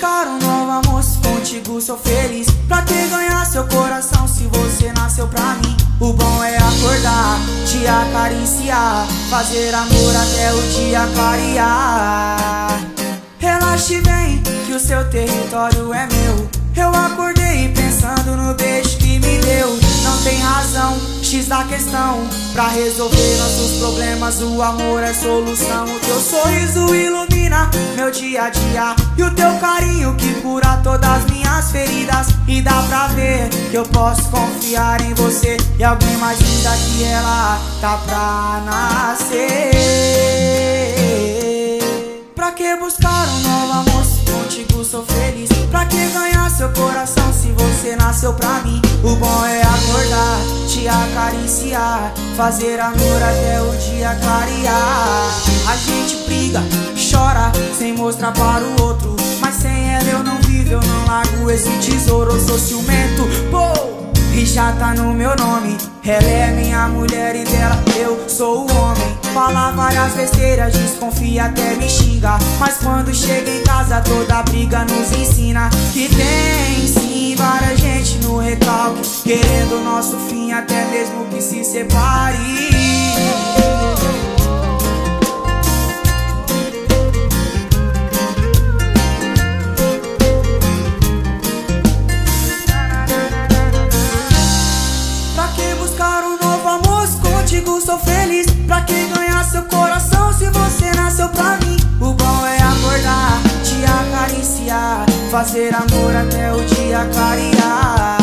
buscar um novo amor se contigo sou feliz. Pra que ganhar seu coração se você nasceu pra mim? O bom é acordar, te acariciar Fazer amor até o dia clarear. Relaxe vem, que o seu território é meu. Eu acordei Questão. Pra resolver nossos problemas o amor é solução. O teu sorriso ilumina meu dia a dia. E o teu carinho que cura todas minhas feridas. E dá pra ver que eu posso confiar em você. E alguém mais linda que ela tá pra nascer. Pra que buscar um novo amor se contigo sou feliz? Pra que ganhar seu coração nasceu pra mim? O bom é acordar, te acariciar Fazer amor até o dia clarear. A gente briga, chora, sem mostrar para o outro. Mas sem ela eu não vivo, eu não largo esse tesouro. Eu sou ciumento, pô! E já tá no meu nome. Ela é minha mulher e dela eu sou o homem. Fala várias besteiras, desconfia até me xinga Mas quando chega em casa toda briga nos ensina Que tem sim várias gente no recalque Querendo o nosso fim até mesmo que se separe. Contigo sou feliz. Pra que Fazer amor até o dia clarear.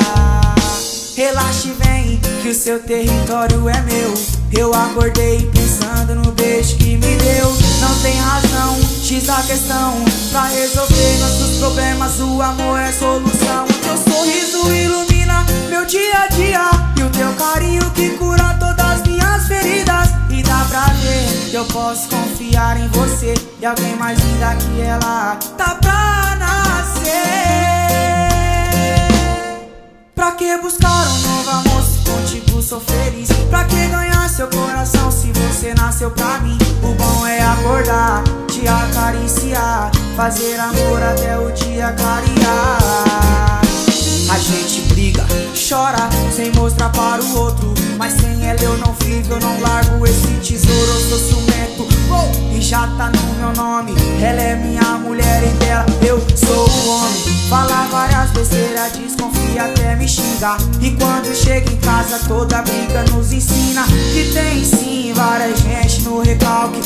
Relaxe vem, que o seu território é meu. Eu acordei pensando no beijo que me deu. Não tem razão, X a questão. Pra resolver nossos problemas o amor é solução. Teu sorriso ilumina meu dia a dia. E o teu carinho que cura todas as minhas feridas. E dá pra ver que eu posso confiar em você. E alguém mais linda que ela. Tá pra que buscar um novo amor? Se contigo sou feliz? Pra que ganhar seu coração se você nasceu pra mim? O bom é acordar, te acariciar Fazer amor até o dia clarear. A gente briga, chora, sem mostrar para o outro. Mas sem ela eu não vivo, eu não largo esse tesouro. Eu sou já tá no meu nome. Ela é minha mulher e dela eu sou o homem. Fala várias besteiras, desconfia até me xingar. E quando chega em casa toda briga nos ensina. Que tem sim várias gente no recalque